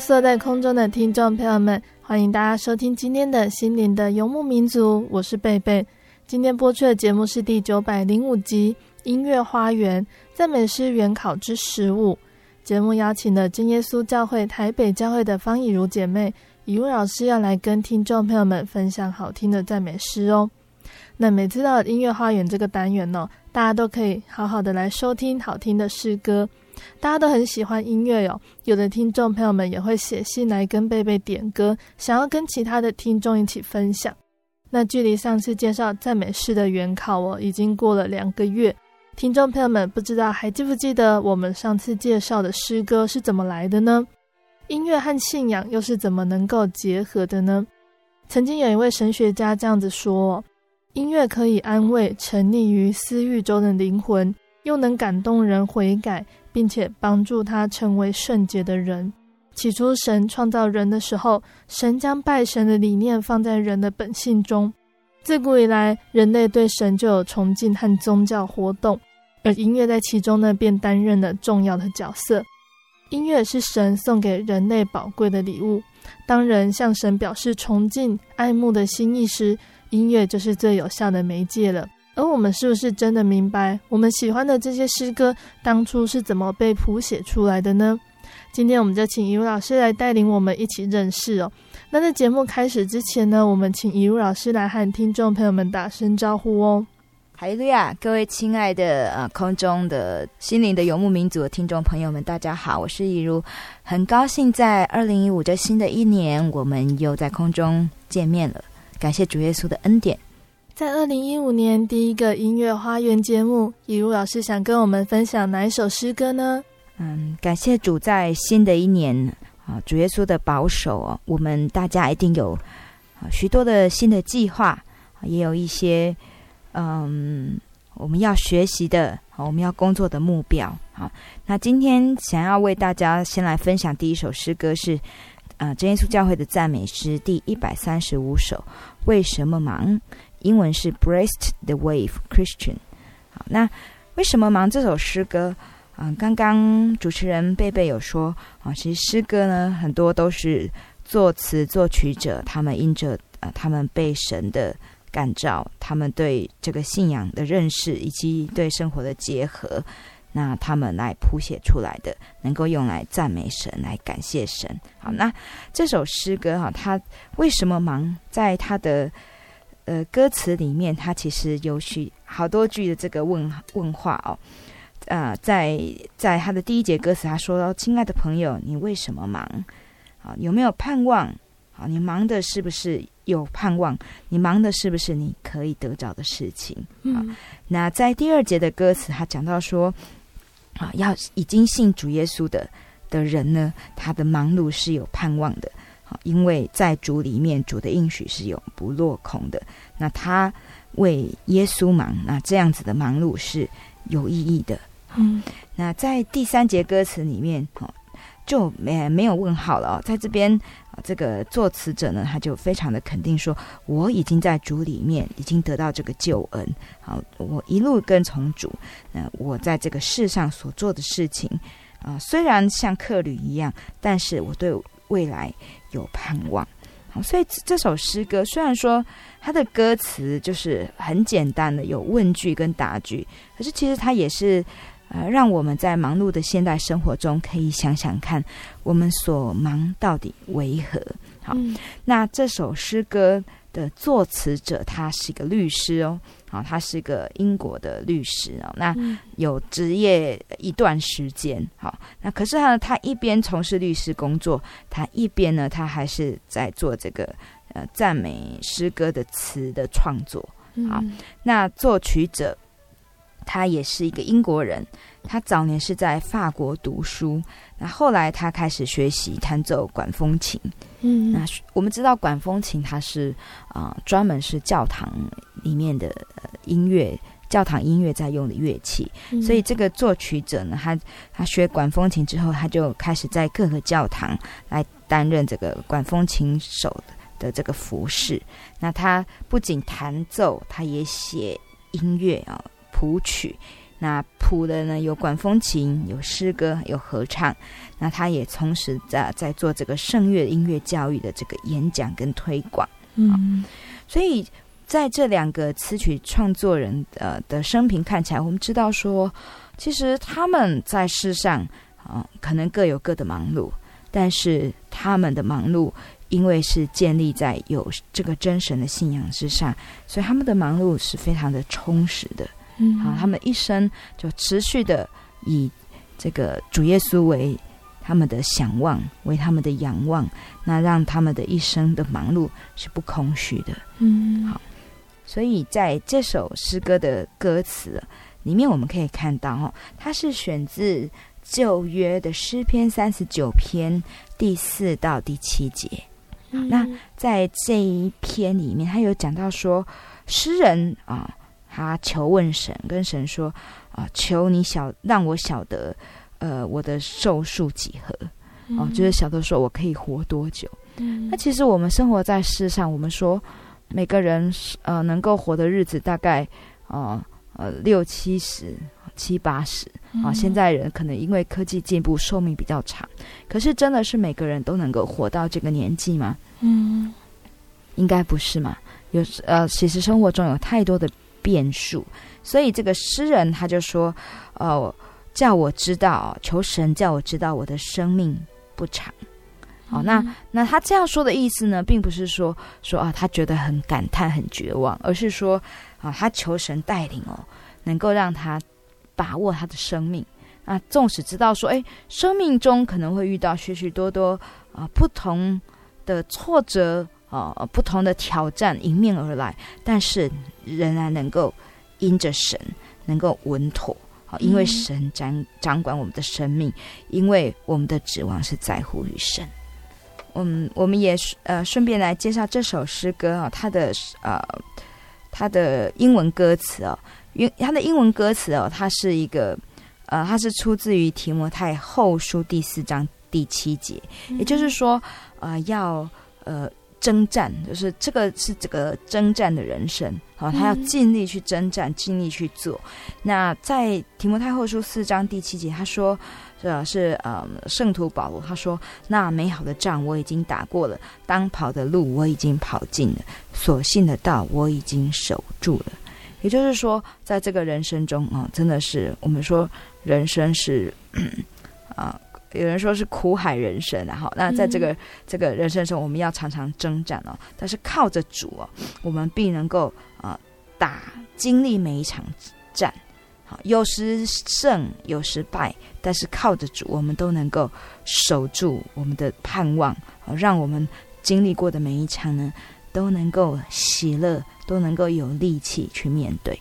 Hello，坐在空中的听众朋友们，欢迎大家收听今天的心灵的游牧民族，我是贝贝。今天播出的节目是第九百零五集《音乐花园赞美诗原考之十五》。节目邀请了真耶稣教会台北教会的方以如姐妹，以如老师要来跟听众朋友们分享好听的赞美诗哦。那每次到音乐花园这个单元呢、哦，大家都可以好好的来收听好听的诗歌。大家都很喜欢音乐哟，有的听众朋友们也会写信来跟贝贝点歌，想要跟其他的听众一起分享。那距离上次介绍赞美诗的原考哦，已经过了两个月，听众朋友们不知道还记不记得我们上次介绍的诗歌是怎么来的呢？音乐和信仰又是怎么能够结合的呢？曾经有一位神学家这样子说：音乐可以安慰沉溺于私欲中的灵魂，又能感动人悔改。并且帮助他成为圣洁的人。起初，神创造人的时候，神将拜神的理念放在人的本性中。自古以来，人类对神就有崇敬和宗教活动，而音乐在其中呢，便担任了重要的角色。音乐是神送给人类宝贵的礼物。当人向神表示崇敬、爱慕的心意时，音乐就是最有效的媒介了。而我们是不是真的明白，我们喜欢的这些诗歌当初是怎么被谱写出来的呢？今天我们就请怡如老师来带领我们一起认识哦。那在节目开始之前呢，我们请怡如老师来和听众朋友们打声招呼哦。海利亚，各位亲爱的呃空中的心灵的游牧民族的听众朋友们，大家好，我是怡如，很高兴在二零一五这新的一年，我们又在空中见面了。感谢主耶稣的恩典。在二零一五年第一个音乐花园节目，以如老师想跟我们分享哪一首诗歌呢？嗯，感谢主，在新的一年啊，主耶稣的保守哦，我们大家一定有啊许多的新的计划，也有一些嗯我们要学习的，我们要工作的目标。好，那今天想要为大家先来分享第一首诗歌是啊真耶稣教会的赞美诗第一百三十五首，为什么忙？英文是 Breast the Wave Christian。好，那为什么忙这首诗歌？嗯，刚刚主持人贝贝有说啊，其实诗歌呢，很多都是作词作曲者他们因着呃，他们被神的感召，他们对这个信仰的认识以及对生活的结合，那他们来谱写出来的，能够用来赞美神，来感谢神。好，那这首诗歌哈，它为什么忙？在它的呃，歌词里面，它其实有许好多句的这个问问话哦。呃，在在他的第一节歌词，他说：“亲爱的朋友，你为什么忙？啊，有没有盼望？啊，你忙的是不是有盼望？你忙的是不是你可以得着的事情？啊，嗯，那在第二节的歌词，他讲到说：啊，要已经信主耶稣的的人呢，他的忙碌是有盼望的。”因为在主里面，主的应许是永不落空的。那他为耶稣忙，那这样子的忙碌是有意义的。嗯，那在第三节歌词里面，哦，就没没有问号了哦。在这边，这个作词者呢，他就非常的肯定说：“我已经在主里面，已经得到这个救恩。好，我一路跟从主。那我在这个世上所做的事情，啊，虽然像客旅一样，但是我对未来有盼望。好，所以这首诗歌虽然说它的歌词就是很简单的，有问句跟答句，可是其实它也是。”呃，让我们在忙碌的现代生活中，可以想想看，我们所忙到底为何？好，那这首诗歌的作词者，他是一个律师哦，好，他是个英国的律师哦，那有职业一段时间，好，那可是他呢，他一边从事律师工作，他一边呢，他还是在做这个呃赞美诗歌的词的创作，好，嗯、那作曲者。他也是一个英国人，他早年是在法国读书，那后来他开始学习弹奏管风琴。嗯，那我们知道管风琴它是啊、呃、专门是教堂里面的音乐，教堂音乐在用的乐器。嗯、所以这个作曲者呢，他他学管风琴之后，他就开始在各个教堂来担任这个管风琴手的这个服饰。那他不仅弹奏，他也写音乐啊。谱曲，那谱的呢，有管风琴，有诗歌，有合唱。那他也同时在在做这个圣乐音乐教育的这个演讲跟推广。嗯，所以在这两个词曲创作人呃的生平看起来，我们知道说，其实他们在世上啊，可能各有各的忙碌，但是他们的忙碌，因为是建立在有这个真神的信仰之上，所以他们的忙碌是非常的充实的。嗯，好，他们一生就持续的以这个主耶稣为他们的想望，为他们的仰望，那让他们的一生的忙碌是不空虚的。嗯，好，所以在这首诗歌的歌词里面，我们可以看到，哦，它是选自旧约的诗篇三十九篇第四到第七节。嗯，那在这一篇里面，他有讲到说，诗人啊。他求问神，跟神说：“啊，求你晓让我晓得，呃，我的寿数几何？哦、啊，就是晓得说我可以活多久。嗯、那其实我们生活在世上，我们说每个人呃能够活的日子大概啊呃六七十、七八十啊。现在人可能因为科技进步，寿命比较长。可是真的是每个人都能够活到这个年纪吗？嗯，应该不是嘛。有呃，其实生活中有太多的。”变数，所以这个诗人他就说：“哦，叫我知道，求神叫我知道我的生命不长。好”那那他这样说的意思呢，并不是说说啊，他觉得很感叹、很绝望，而是说啊，他求神带领哦，能够让他把握他的生命。那纵使知道说，哎，生命中可能会遇到许许多多啊不同的挫折。啊、呃，不同的挑战迎面而来，但是仍然能够因着神能够稳妥，好，因为神掌掌管我们的生命，因为我们的指望是在乎于神。嗯，我们也呃顺便来介绍这首诗歌啊，它的呃它的英文歌词哦，因它的英文歌词哦，它是一个呃，它是出自于提摩太后书第四章第七节，也就是说呃要呃。征战就是这个是这个征战的人生啊，他要尽力去征战，尽力去做。那在提摩太后书四章第七节，他说：“这是呃圣徒保罗，他说那美好的仗我已经打过了，当跑的路我已经跑尽了，所信的道我已经守住了。”也就是说，在这个人生中啊，真的是我们说人生是 啊。有人说是苦海人生，然后那在这个、嗯、这个人生中，我们要常常征战哦。但是靠着主哦，我们必能够啊、呃、打经历每一场战，好，有时胜，有时败，但是靠着主，我们都能够守住我们的盼望，好，让我们经历过的每一场呢，都能够喜乐，都能够有力气去面对。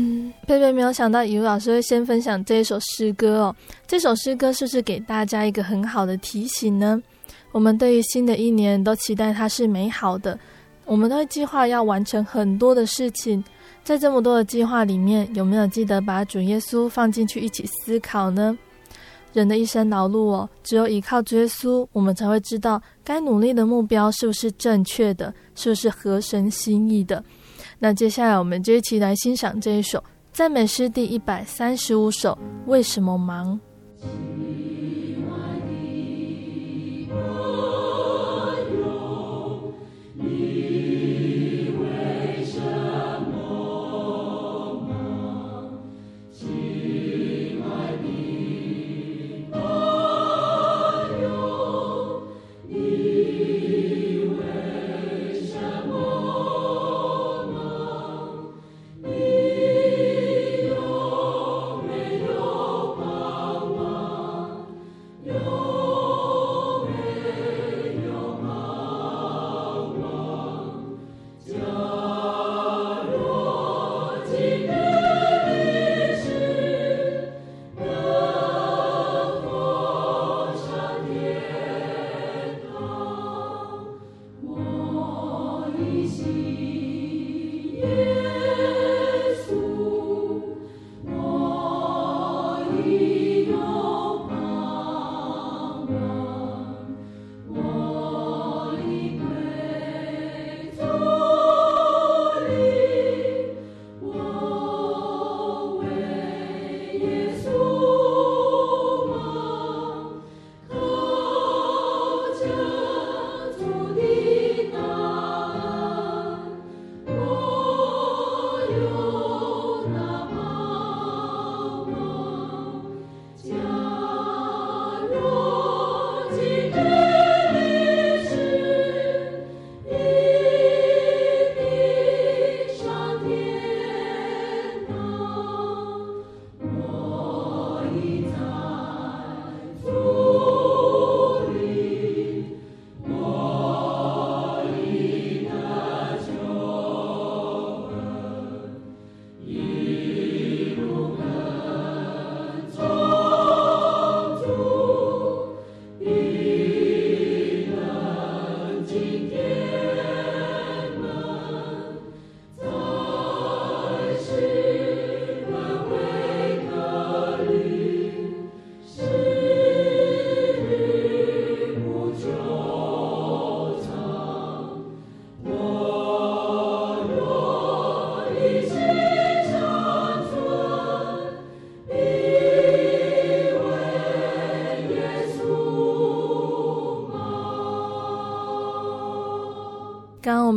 嗯，贝贝没有想到以如老师会先分享这一首诗歌哦。这首诗歌是不是给大家一个很好的提醒呢？我们对于新的一年都期待它是美好的，我们都会计划要完成很多的事情。在这么多的计划里面，有没有记得把主耶稣放进去一起思考呢？人的一生劳碌哦，只有依靠主耶稣，我们才会知道该努力的目标是不是正确的，是不是合神心意的。那接下来，我们就一起来欣赏这一首赞美诗第一百三十五首。为什么忙？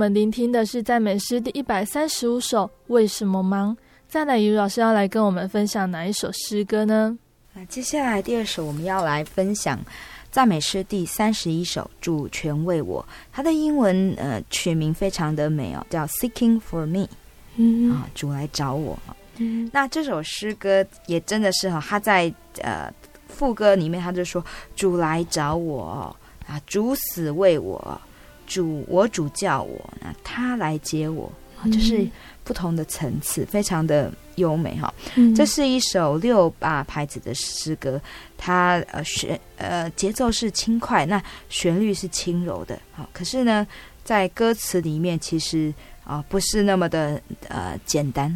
们聆听的是赞美诗第一百三十五首。为什么忙？再来，于老师要来跟我们分享哪一首诗歌呢？那接下来第二首，我们要来分享赞美诗第三十一首。主权为我，它的英文呃取名非常的美哦，叫 Seeking for Me。嗯啊，主来找我。嗯，那这首诗歌也真的是哈，他在呃副歌里面他就说：“主来找我啊，主死为我。”主，我主叫我，那他来接我，就是不同的层次，非常的优美哈。嗯、这是一首六八拍子的诗歌，它呃旋呃节奏是轻快，那旋律是轻柔的。好，可是呢，在歌词里面其实啊、呃、不是那么的呃简单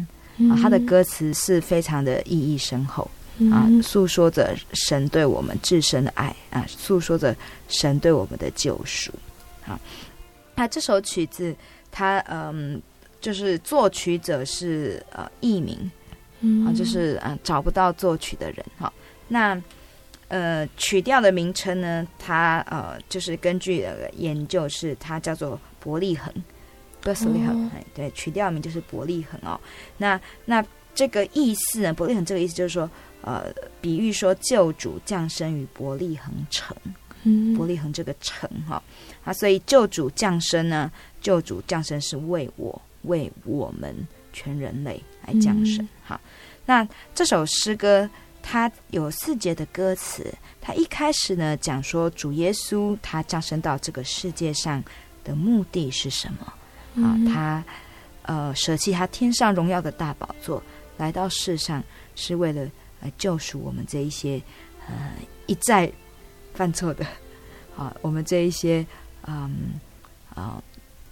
啊，它的歌词是非常的意义深厚啊，诉说着神对我们至深的爱啊，诉说着神对我们的救赎啊。那这首曲子，它嗯，就是作曲者是呃艺名，啊，就是啊找不到作曲的人哈。那呃曲调的名称呢，它呃就是根据呃研究是它叫做伯利恒，伯利恒，哎对，曲调名就是伯利恒哦。那那这个意思呢，伯利恒这个意思就是说，呃，比喻说救主降生于伯利恒城。伯利恒这个城哈啊，所以救主降生呢，救主降生是为我，为我们全人类来降生。好，那这首诗歌它有四节的歌词，它一开始呢讲说主耶稣他降生到这个世界上的目的是什么啊？他呃舍弃他天上荣耀的大宝座，来到世上是为了呃救赎我们这一些呃一再。犯错的啊，我们这一些，嗯啊，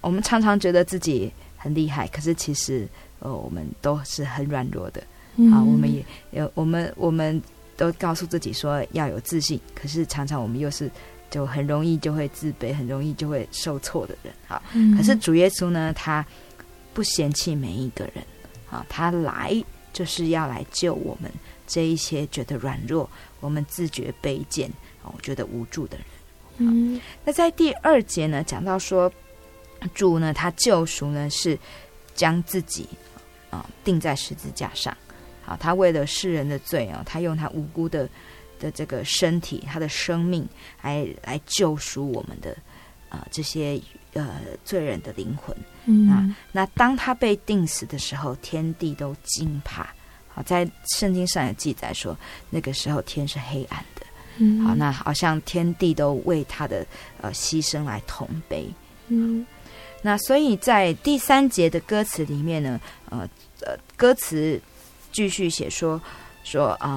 我们常常觉得自己很厉害，可是其实呃，我们都是很软弱的。啊，我们也有我们我们都告诉自己说要有自信，可是常常我们又是就很容易就会自卑，很容易就会受挫的人。啊，可是主耶稣呢，他不嫌弃每一个人。啊，他来就是要来救我们这一些觉得软弱、我们自觉卑贱、我觉得无助的人。嗯，那在第二节呢，讲到说主呢，他救赎呢是将自己啊钉在十字架上。好，他为了世人的罪啊，他用他无辜的的这个身体、他的生命来来救赎我们的啊这些呃罪人的灵魂。嗯、啊，那当他被钉死的时候，天地都惊怕。好，在圣经上有记载说，那个时候天是黑暗的。嗯，好，那好像天地都为他的呃牺牲来同悲。嗯，那所以在第三节的歌词里面呢，呃呃，歌词继续写说说，嗯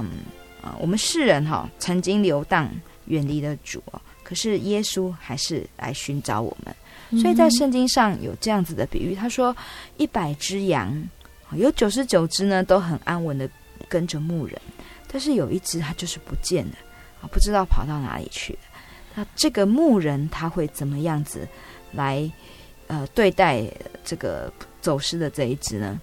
啊、呃，我们世人哈、哦、曾经流荡远离了主，可是耶稣还是来寻找我们。所以在圣经上有这样子的比喻，他说一百只羊，有九十九只呢都很安稳的跟着牧人，但是有一只它就是不见了，啊，不知道跑到哪里去了。那这个牧人他会怎么样子来呃对待这个走失的这一只呢？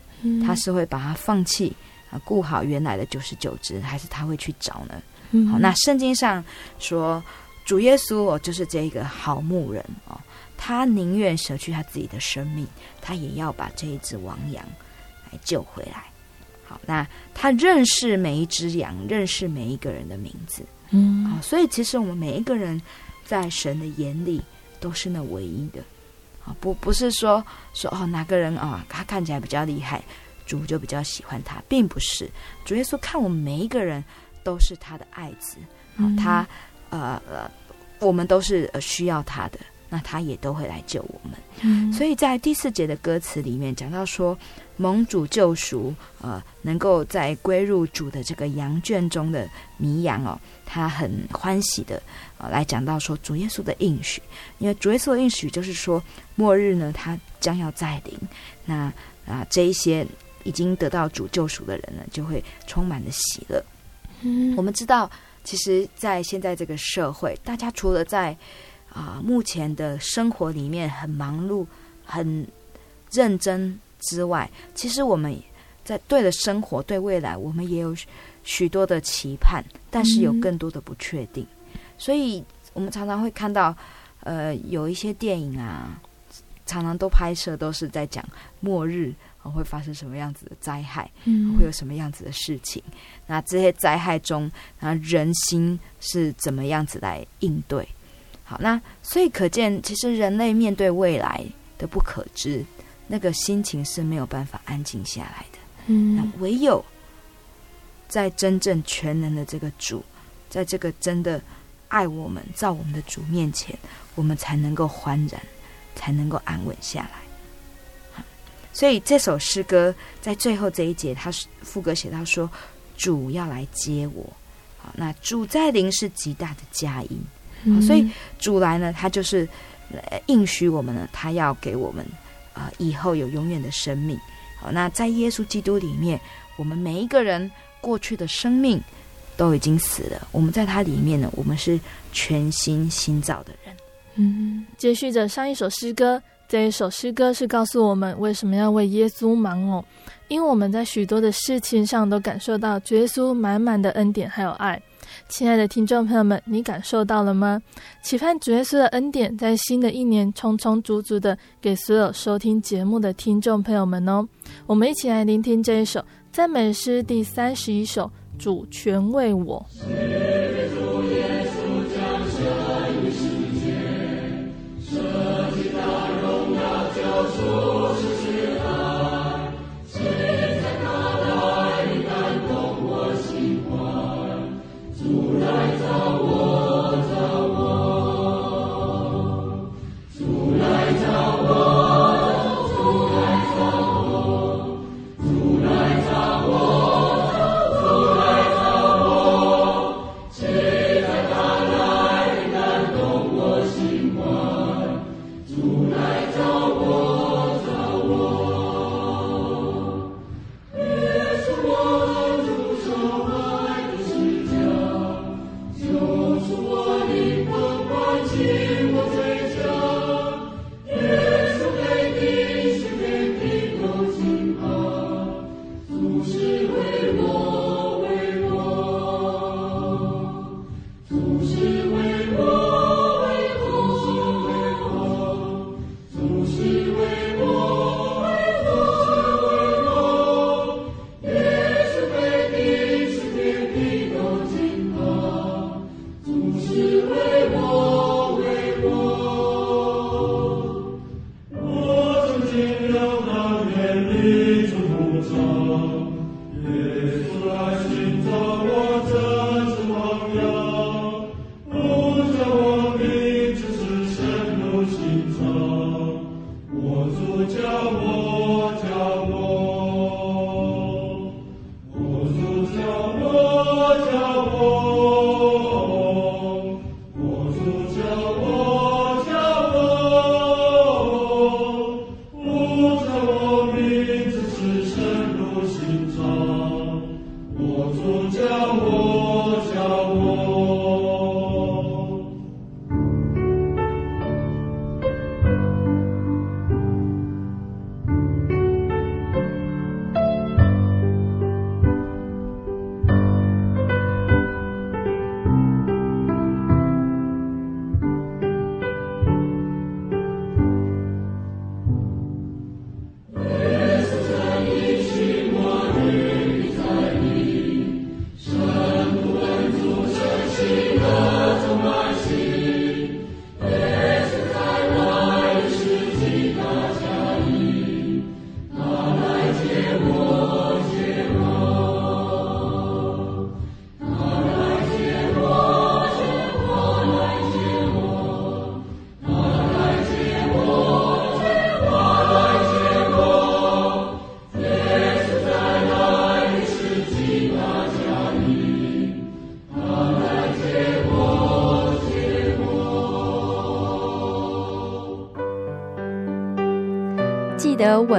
他是会把它放弃啊，顾好原来的九十九只，还是他会去找呢？好，那圣经上说主耶稣哦，就是这一个好牧人哦。他宁愿舍去他自己的生命，他也要把这一只亡羊来救回来。好，那他认识每一只羊，认识每一个人的名字。嗯，好，所以其实我们每一个人在神的眼里都是那唯一的。啊，不，不是说说哦，哪个人啊，他看起来比较厉害，主就比较喜欢他，并不是。主耶稣看我们每一个人都是他的爱子，啊，他呃呃，我们都是需要他的。那他也都会来救我们，嗯，所以在第四节的歌词里面讲到说，蒙主救赎，呃，能够在归入主的这个羊圈中的迷羊哦，他很欢喜的，呃，来讲到说主耶稣的应许，因为主耶稣的应许就是说末日呢，他将要再临，那啊，呃，这一些已经得到主救赎的人呢，就会充满了喜乐。嗯，我们知道，其实，在现在这个社会，大家除了在啊，目前的生活里面很忙碌、很认真之外，其实我们在对了生活、对未来，我们也有许多的期盼，但是有更多的不确定。嗯、所以，我们常常会看到，呃，有一些电影啊，常常都拍摄都是在讲末日会发生什么样子的灾害，嗯，会有什么样子的事情。那这些灾害中，那人心是怎么样子来应对？好，那所以可见，其实人类面对未来的不可知，那个心情是没有办法安静下来的。嗯，那唯有在真正全能的这个主，在这个真的爱我们、造我们的主面前，我们才能够欢然，才能够安稳下来。所以这首诗歌在最后这一节，他副歌写到说：“主要来接我。”好，那主在灵是极大的佳音。所以主来呢，他就是应许我们呢，他要给我们啊、呃、以后有永远的生命。好，那在耶稣基督里面，我们每一个人过去的生命都已经死了。我们在他里面呢，我们是全新新造的人。嗯，接续着上一首诗歌，这一首诗歌是告诉我们为什么要为耶稣忙哦，因为我们在许多的事情上都感受到耶稣满满的恩典还有爱。亲爱的听众朋友们，你感受到了吗？期盼主耶稣的恩典在新的一年充充足足的给所有收听节目的听众朋友们哦。我们一起来聆听这一首赞美诗第三十一首《主权为我》。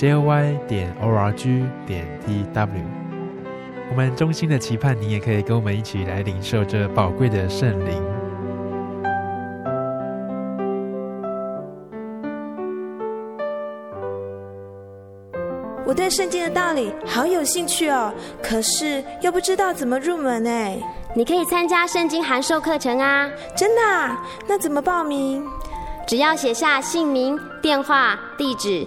Joy 点 org 点 tw，我们衷心的期盼你也可以跟我们一起来领受这宝贵的圣灵。我对圣经的道理好有兴趣哦，可是又不知道怎么入门哎。你可以参加圣经函授课程啊！真的啊？那怎么报名？只要写下姓名、电话、地址。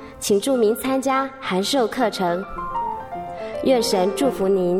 请注明参加函授课程，愿神祝福您。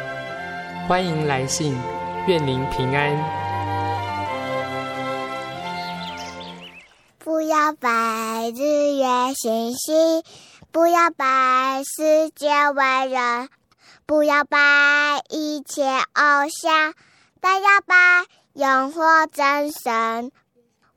欢迎来信，愿您平安。不要拜日月星星，不要拜世界万人，不要拜一切偶像，但要把永活真神。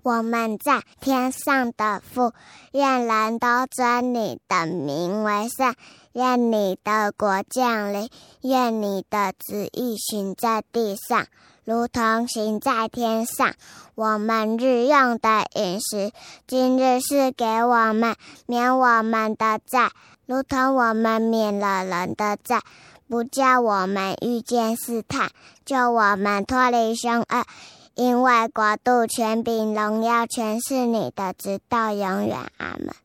我们在天上的父，愿人都尊你的名为圣。愿你的国降临，愿你的旨意行在地上，如同行在天上。我们日用的饮食，今日是给我们，免我们的债，如同我们免了人的债，不叫我们遇见试探，救我们脱离凶恶。因为国度、权柄、荣耀，全是你的，直到永远。阿门。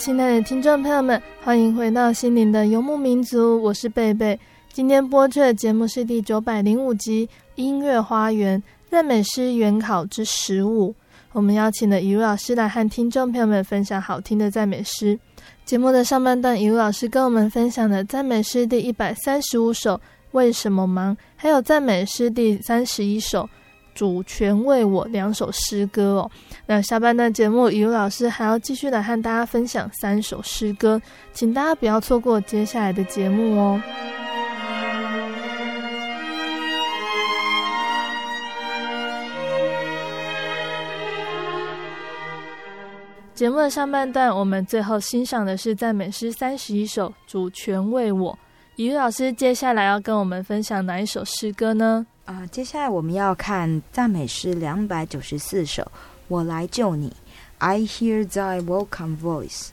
亲爱的听众朋友们，欢迎回到心灵的游牧民族，我是贝贝。今天播出的节目是第九百零五集《音乐花园赞美诗原考之十五》。我们邀请了一如老师来和听众朋友们分享好听的赞美诗。节目的上半段，以如老师跟我们分享了赞美诗第一百三十五首《为什么忙》，还有赞美诗第三十一首。主权为我两首诗歌哦，那下半段节目，以如老师还要继续来和大家分享三首诗歌，请大家不要错过接下来的节目哦。节目的上半段，我们最后欣赏的是赞美诗三十一首《主权为我》。以如老师接下来要跟我们分享哪一首诗歌呢？啊、呃，接下来我们要看赞美诗两百九十四首，《我来救你》，I hear thy welcome voice。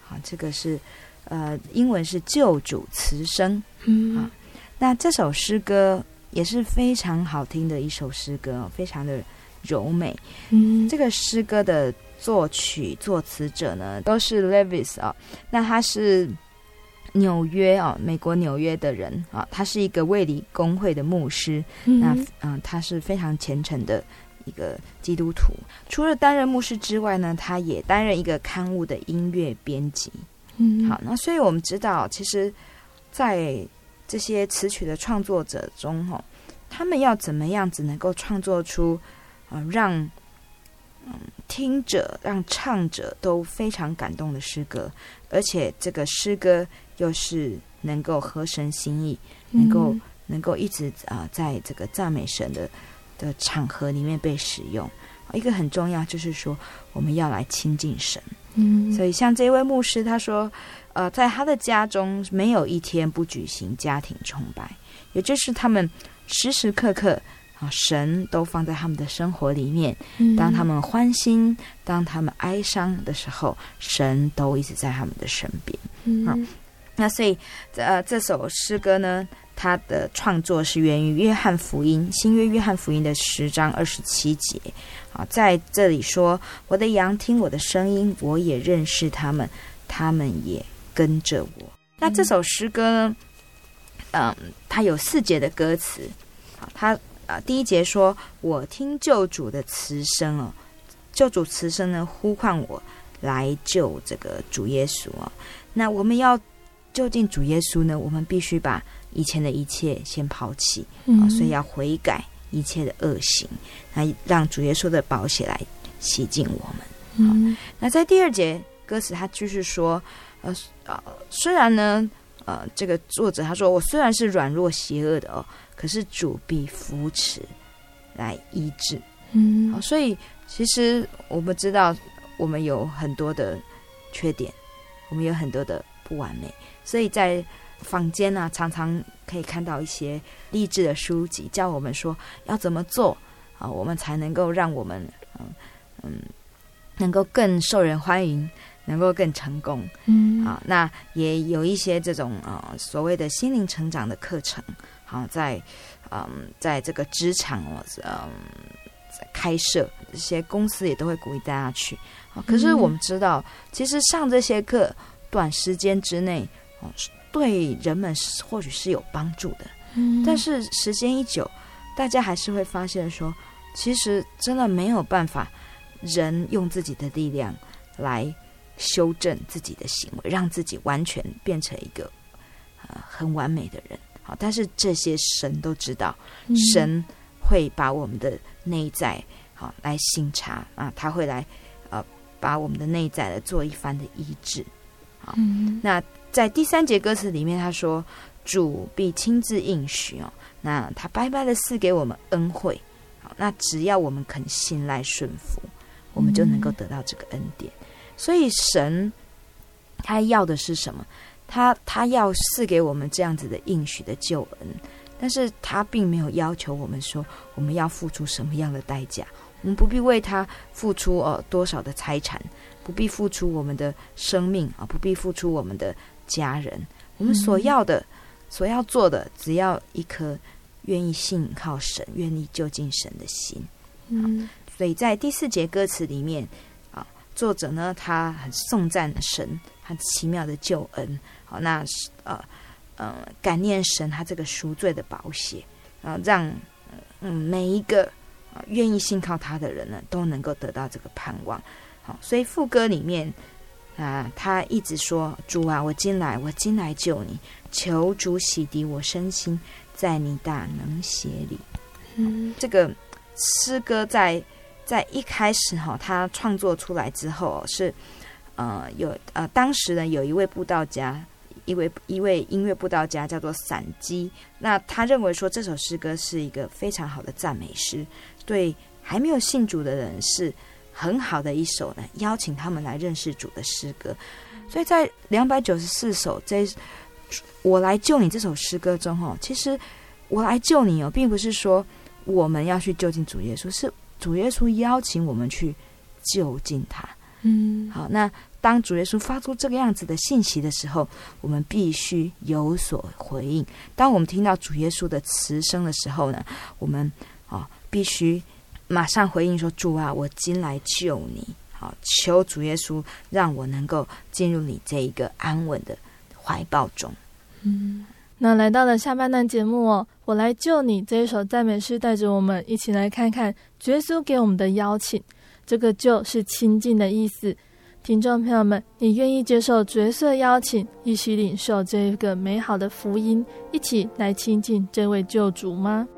好，这个是呃，英文是救主慈声。嗯，啊，那这首诗歌也是非常好听的一首诗歌，非常的柔美。嗯，这个诗歌的作曲作词者呢，都是 Levis 啊，那他是。纽约啊，美国纽约的人啊，他是一个卫理公会的牧师。嗯、那嗯，他是非常虔诚的一个基督徒。除了担任牧师之外呢，他也担任一个刊物的音乐编辑。嗯，好，那所以我们知道，其实，在这些词曲的创作者中，哈，他们要怎么样子能够创作出啊，让嗯听者、让唱者都非常感动的诗歌，而且这个诗歌。又是能够合神心意，能够、嗯、能够一直啊、呃，在这个赞美神的的场合里面被使用。一个很重要就是说，我们要来亲近神。嗯，所以像这位牧师他说，呃，在他的家中没有一天不举行家庭崇拜，也就是他们时时刻刻神都放在他们的生活里面。当他们欢欣，当他们哀伤的时候，神都一直在他们的身边。嗯。那所以，呃，这首诗歌呢，它的创作是源于约翰福音，新约约翰福音的十章二十七节。啊，在这里说：“我的羊听我的声音，我也认识他们，他们也跟着我。”那这首诗歌呢？嗯，它有四节的歌词。好，它啊，第一节说：“我听救主的慈声哦，救主慈声呢呼唤我来救这个主耶稣哦。那我们要就近主耶稣呢，我们必须把以前的一切先抛弃啊，所以要悔改一切的恶行，来让主耶稣的宝血来洗净我们。嗯，那在第二节歌词，他继续说。呃呃，虽然呢，呃，这个作者他说，我虽然是软弱邪恶的哦，可是主必扶持来医治。嗯，好，所以其实我们知道，我们有很多的缺点，我们有很多的不完美，所以在坊间呢，常常可以看到一些励志的书籍，教我们说要怎么做啊，我们才能够让我们嗯嗯，能够更受人欢迎。能够更成功，嗯，啊，那也有一些这种呃所谓的心灵成长的课程，好，在嗯，在这个职场哦，嗯，在开设这些公司也都会鼓励大家去。可是我们知道，其实上这些课，短时间之内哦，对人们或许是有帮助的，嗯，但是时间一久，大家还是会发现说，其实真的没有办法，人用自己的力量来。修正自己的行为，让自己完全变成一个呃很完美的人。好，但是这些神都知道，神会把我们的内在好来省察啊，他会来呃把我们的内在来做一番的医治。好，那在第三节歌词里面，他说主必亲自应许哦，那他白白的赐给我们恩惠。好，那只要我们肯信赖顺服，我们就能够得到这个恩典。所以神他要的是什么？他他要赐给我们这样子的应许的救恩，但是他并没有要求我们说我们要付出什么样的代价。我们不必为他付出呃多少的财产，不必付出我们的生命啊，不必付出我们的家人。我们所要的、所要做的，只要一颗愿意信靠神、愿意就近神的心。嗯，所以在第四节歌词里面啊。作者呢，他很颂赞神，他奇妙的救恩。好，那呃呃，感念神他这个赎罪的宝血，然后让嗯每一个啊愿意信靠他的人呢，都能够得到这个盼望。好，所以副歌里面啊，他一直说：“主啊，我今来，我今来救你，求主洗涤我身心，在你大能协里。”嗯，这个诗歌在。在一开始哈，他创作出来之后是，呃，有呃，当时呢有一位布道家，一位一位音乐布道家叫做散基，那他认为说这首诗歌是一个非常好的赞美诗，对还没有信主的人是很好的一首呢，邀请他们来认识主的诗歌。所以在两百九十四首这我来救你这首诗歌中哦，其实我来救你哦，并不是说我们要去就近主耶稣是。主耶稣邀请我们去就近他，嗯，好，那当主耶稣发出这个样子的信息的时候，我们必须有所回应。当我们听到主耶稣的慈声的时候呢，我们啊、必须马上回应说：“主啊，我今来救你。”好，求主耶稣让我能够进入你这一个安稳的怀抱中。嗯。那来到了下半段节目哦，我来救你这一首赞美诗，带着我们一起来看看主耶稣给我们的邀请。这个“救”是亲近的意思。听众朋友们，你愿意接受角色邀请，一起领受这个美好的福音，一起来亲近这位救主吗？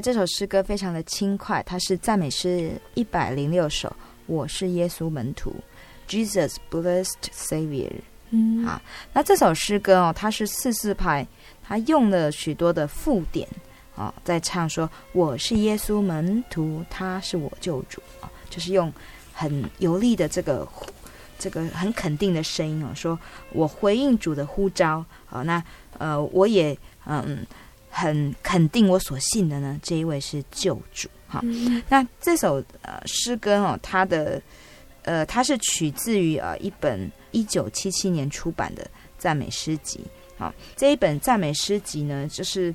来这首诗歌非常的轻快，它是赞美诗一百零六首。我是耶稣门徒，Jesus Blessed Savior。嗯，好，那这首诗歌哦，它是四四拍，它用了许多的附点啊、哦，在唱说我是耶稣门徒，他是我救主啊、哦，就是用很有力的这个这个很肯定的声音哦，说我回应主的呼召啊、哦，那呃，我也嗯很肯定我所信的呢，这一位是救主。好，那这首呃诗歌哦，它的呃它是取自于呃一本一九七七年出版的赞美诗集。好，这一本赞美诗集呢，就是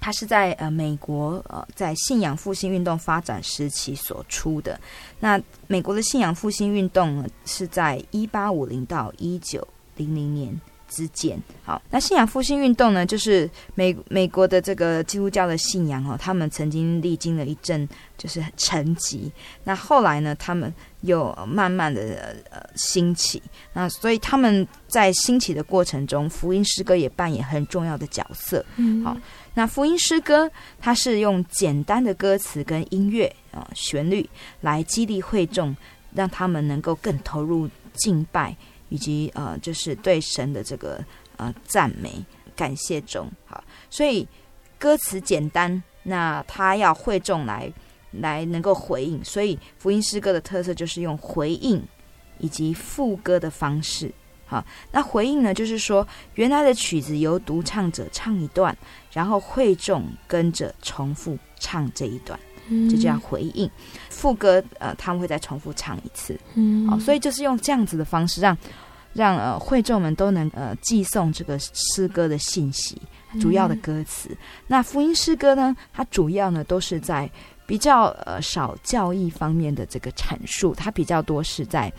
它是在呃美国呃在信仰复兴运动发展时期所出的。那美国的信仰复兴运动呢，是在一八五零到一九零零年之间，好，那信仰复兴运动呢，就是美美国的这个基督教的信仰哦，他们曾经历经了一阵就是沉寂，那后来呢，他们又慢慢的呃兴起，那所以他们在兴起的过程中，福音诗歌也扮演很重要的角色。嗯，好，那福音诗歌它是用简单的歌词跟音乐啊旋律来激励会众，让他们能够更投入敬拜。以及呃，就是对神的这个呃赞美感谢中，好，所以歌词简单，那他要会众来来能够回应，所以福音诗歌的特色就是用回应以及副歌的方式，好，那回应呢，就是说原来的曲子由独唱者唱一段，然后会众跟着重复唱这一段。就这样回应副歌，呃，他们会再重复唱一次，嗯，好，所以就是用这样子的方式让，让让呃会众们都能呃寄送这个诗歌的信息，主要的歌词。嗯、那福音诗歌呢，它主要呢都是在比较呃少教义方面的这个阐述，它比较多是在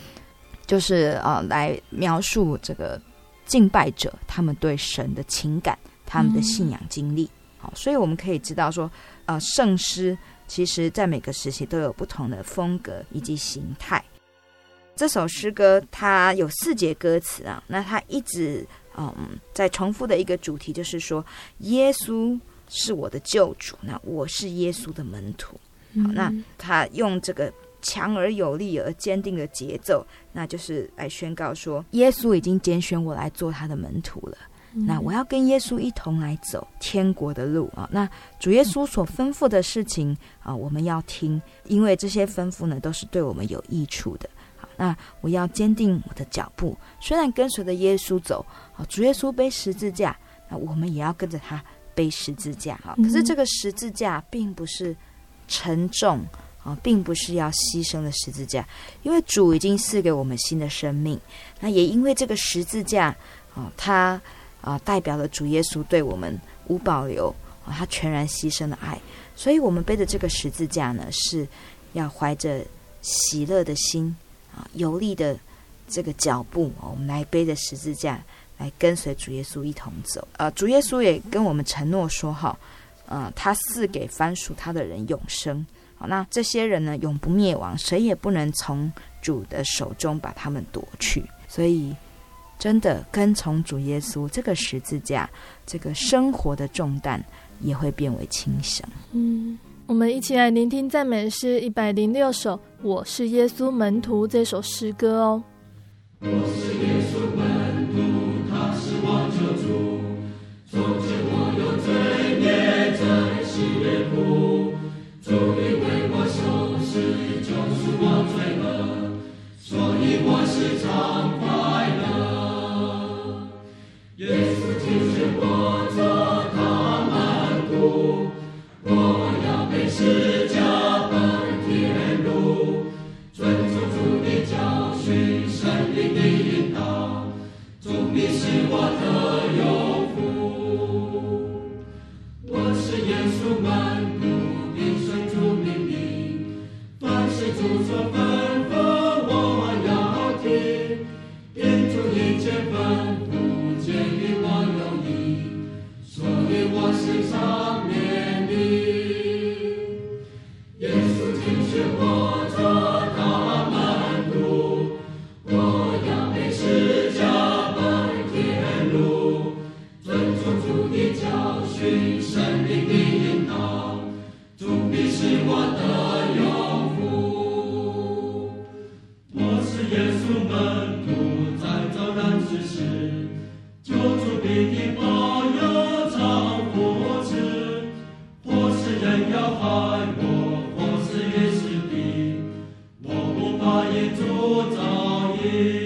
就是呃来描述这个敬拜者他们对神的情感，他们的信仰经历。嗯、好，所以我们可以知道说，呃，圣诗。其实，在每个时期都有不同的风格以及形态。这首诗歌它有四节歌词啊，那它一直嗯在重复的一个主题就是说，耶稣是我的救主，那我是耶稣的门徒。好，那他用这个强而有力而坚定的节奏，那就是来宣告说，耶稣已经拣选我来做他的门徒了。那我要跟耶稣一同来走天国的路啊！那主耶稣所吩咐的事情啊，我们要听，因为这些吩咐呢，都是对我们有益处的。好，那我要坚定我的脚步，虽然跟随着耶稣走，啊，主耶稣背十字架，那我们也要跟着他背十字架。啊，可是这个十字架并不是沉重啊，并不是要牺牲的十字架，因为主已经赐给我们新的生命。那也因为这个十字架啊，他。啊，代表了主耶稣对我们无保留啊，他全然牺牲的爱，所以我们背的这个十字架呢，是要怀着喜乐的心啊，有力的这个脚步，我们来背着十字架来跟随主耶稣一同走。呃，主耶稣也跟我们承诺说，哈，呃，他赐给凡属他的人永生。好，那这些人呢，永不灭亡，谁也不能从主的手中把他们夺去。所以。真的跟从主耶稣，这个十字架，这个生活的重担也会变为轻省。嗯，我们一起来聆听赞美诗一百零六首《我是耶稣门徒》这首诗歌哦。我是耶稣门徒，他是我救主，从前我有罪孽，在世也苦，主因为我受死，救赎我罪恶，所以我时常主命 Amen.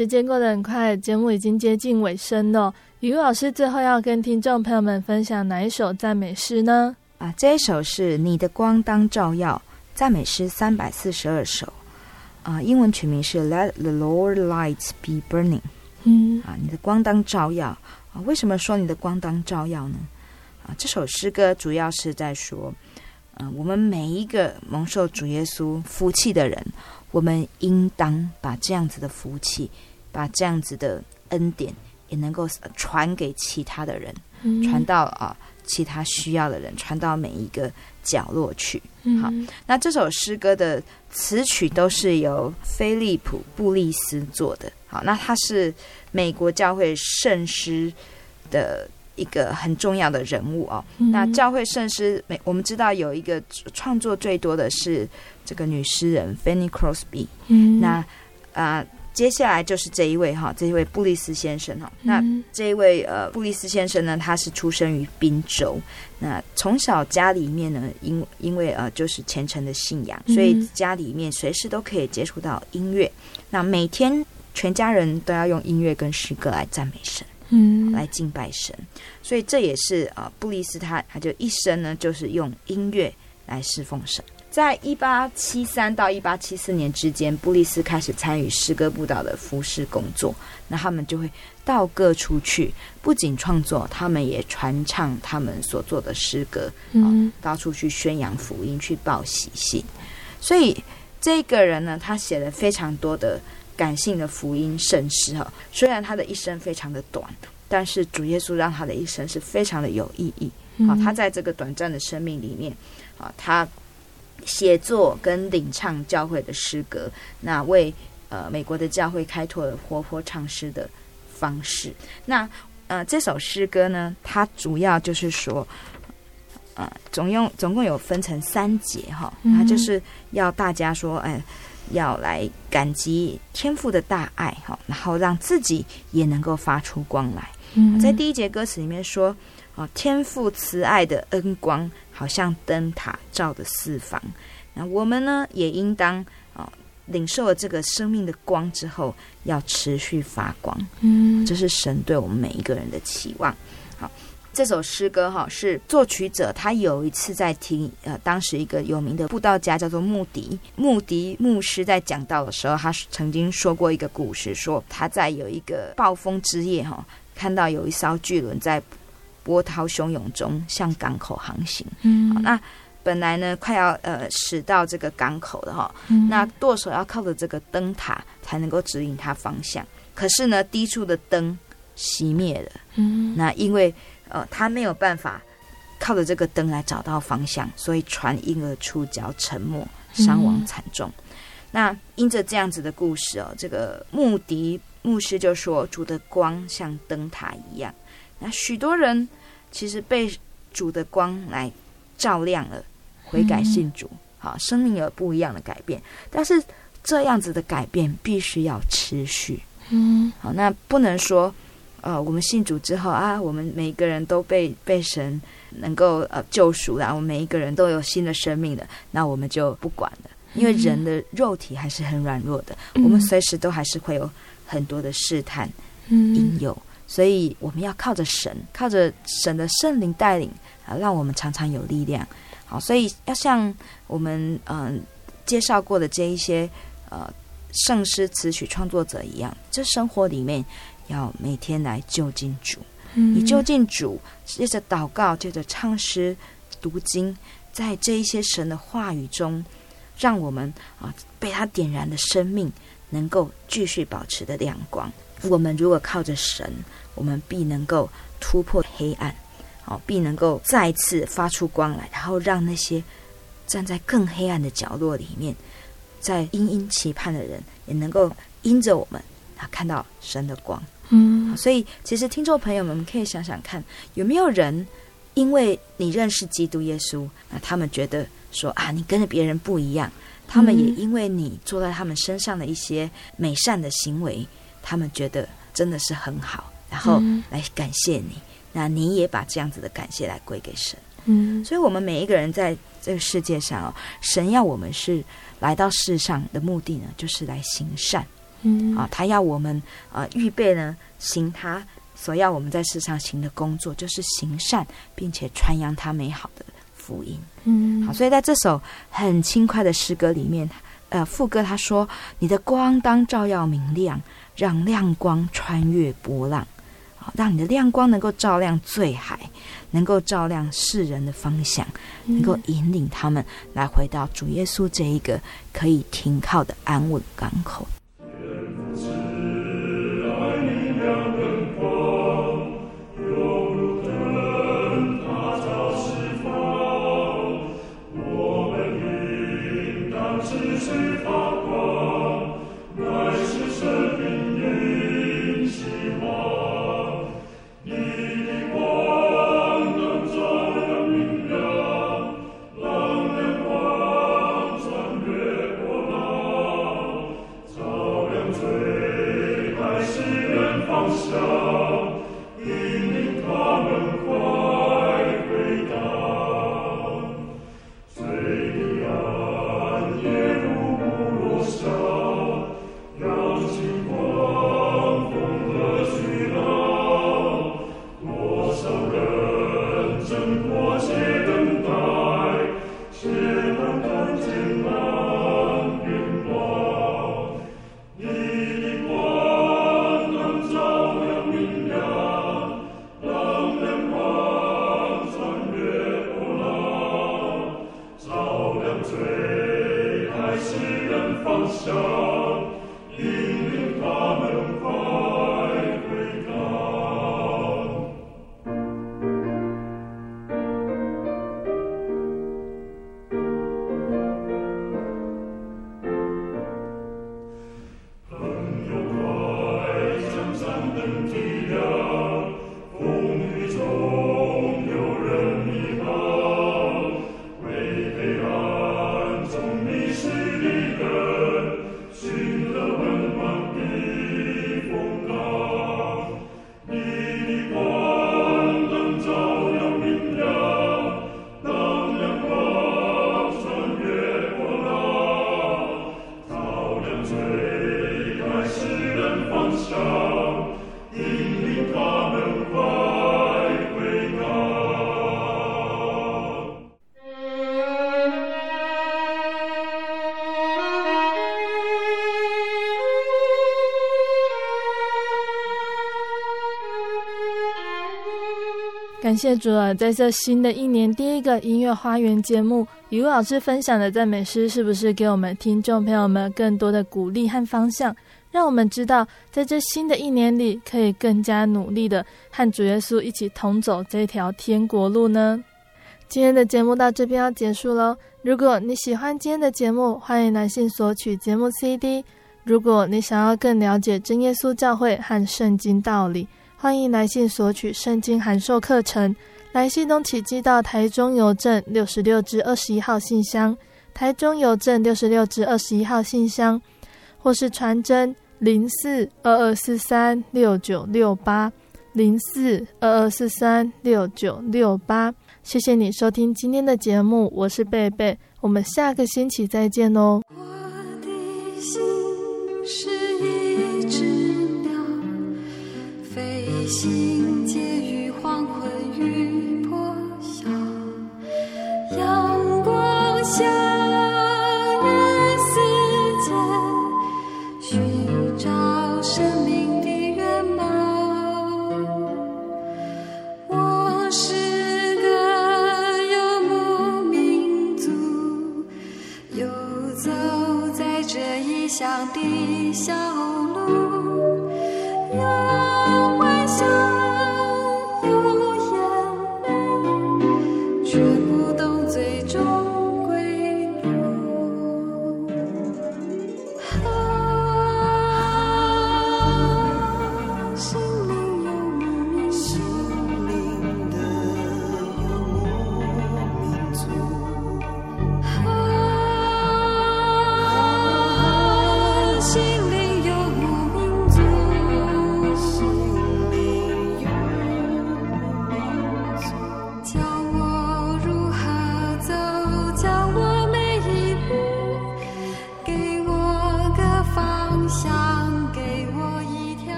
时间过得很快，节目已经接近尾声了。雨露老师最后要跟听众朋友们分享哪一首赞美诗呢？啊，这一首是你的光当照耀，赞美诗三百四十二首。啊，英文曲名是 Let the Lord Lights Be Burning。嗯，啊，你的光当照耀啊，为什么说你的光当照耀呢？啊，这首诗歌主要是在说，嗯、啊，我们每一个蒙受主耶稣福气的人，我们应当把这样子的福气。把这样子的恩典也能够传给其他的人，嗯、传到啊其他需要的人，传到每一个角落去。嗯、好，那这首诗歌的词曲都是由菲利普·布利斯做的。好，那他是美国教会圣诗的一个很重要的人物哦。嗯、那教会圣诗，美我们知道有一个创作最多的是这个女诗人 Fanny Crosby。嗯，那啊。接下来就是这一位哈，这一位布利斯先生哈。那这一位呃布利斯先生呢，他是出生于宾州。那从小家里面呢，因因为呃就是虔诚的信仰，所以家里面随时都可以接触到音乐。那每天全家人都要用音乐跟诗歌来赞美神，嗯，来敬拜神。所以这也是呃布利斯他他就一生呢就是用音乐来侍奉神。在一八七三到一八七四年之间，布利斯开始参与诗歌布道的服饰工作。那他们就会到各处去，不仅创作，他们也传唱他们所做的诗歌，嗯、哦，到处去宣扬福音，去报喜信。所以这个人呢，他写了非常多的感性的福音圣诗哈。虽然他的一生非常的短，但是主耶稣让他的一生是非常的有意义。好、哦，他在这个短暂的生命里面，啊、哦，他。写作跟领唱教会的诗歌，那为呃美国的教会开拓了活泼唱诗的方式。那呃这首诗歌呢，它主要就是说，呃总用总共有分成三节哈，它就是要大家说，哎、呃，要来感激天父的大爱哈，然后让自己也能够发出光来。嗯，在第一节歌词里面说啊。天父慈爱的恩光，好像灯塔照的四方。那我们呢，也应当啊，领受了这个生命的光之后，要持续发光。嗯，这是神对我们每一个人的期望。好，这首诗歌哈，是作曲者他有一次在听呃，当时一个有名的布道家叫做穆迪，穆迪牧师在讲道的时候，他曾经说过一个故事，说他在有一个暴风之夜哈，看到有一艘巨轮在。波涛汹涌中向港口航行。嗯，那本来呢，快要呃驶到这个港口的哈，嗯、那舵手要靠着这个灯塔才能够指引他方向。可是呢，低处的灯熄灭了。嗯，那因为呃他没有办法靠着这个灯来找到方向，所以船因而触礁沉没，伤亡惨重。嗯、那因着这样子的故事哦，这个穆迪牧师就说：“主的光像灯塔一样。”那许多人其实被主的光来照亮了，悔改信主，好，生命有不一样的改变。但是这样子的改变必须要持续，嗯，好，那不能说，呃，我们信主之后啊，我们每一个人都被被神能够呃救赎了，我们每一个人都有新的生命的，那我们就不管了，因为人的肉体还是很软弱的，我们随时都还是会有很多的试探，嗯，引诱。所以我们要靠着神，靠着神的圣灵带领啊，让我们常常有力量。好，所以要像我们嗯介绍过的这一些呃圣诗词曲创作者一样，这生活里面要每天来就近主。嗯、你就近主，接着祷告，接着唱诗、读经，在这一些神的话语中，让我们啊被他点燃的生命能够继续保持的亮光。我们如果靠着神，我们必能够突破黑暗，哦，必能够再次发出光来，然后让那些站在更黑暗的角落里面，在殷殷期盼的人，也能够因着我们啊看到神的光。嗯，所以其实听众朋友们可以想想看，有没有人因为你认识基督耶稣，那他们觉得说啊，你跟着别人不一样，他们也因为你做在他们身上的一些美善的行为，他们觉得真的是很好，然后来感谢你，那你也把这样子的感谢来归给神。嗯，所以我们每一个人在这个世界上哦，神要我们是来到世上的目的呢，就是来行善。嗯，啊，他要我们呃预备呢，行他所要我们在世上行的工作，就是行善，并且传扬他美好的福音。嗯，好，所以在这首很轻快的诗歌里面，呃，副歌他说：“你的光当照耀明亮，让亮光穿越波浪，啊，让你的亮光能够照亮罪海，能够照亮世人的方向，能够引领他们来回到主耶稣这一个可以停靠的安稳港口。”感谢主啊，在这新的一年第一个音乐花园节目，雨露老师分享的赞美诗，是不是给我们听众朋友们更多的鼓励和方向，让我们知道，在这新的一年里，可以更加努力的和主耶稣一起同走这条天国路呢？今天的节目到这边要结束喽。如果你喜欢今天的节目，欢迎来信索取节目 CD。如果你想要更了解真耶稣教会和圣经道理，欢迎来信索取圣经函授课程，来信都请寄到台中邮政六十六至二十一号信箱，台中邮政六十六至二十一号信箱，或是传真零四二二四三六九六八零四二二四三六九六八。谢谢你收听今天的节目，我是贝贝，我们下个星期再见哦。我的心是心结于黄昏与破晓，阳光下，夜色间，寻找生命的面貌。我是个游牧民族，游走在这异乡的小。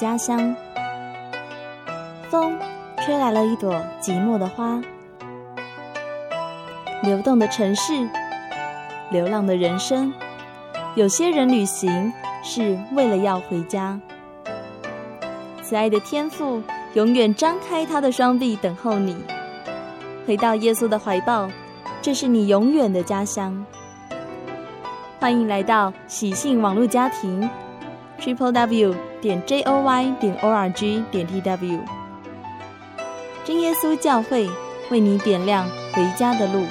家乡，风吹来了一朵寂寞的花。流动的城市，流浪的人生，有些人旅行是为了要回家。慈爱的天父永远张开他的双臂等候你，回到耶稣的怀抱，这是你永远的家乡。欢迎来到喜信网络家庭，Triple W。点 j o y 点 o r g 点 t w，真耶稣教会为你点亮回家的路。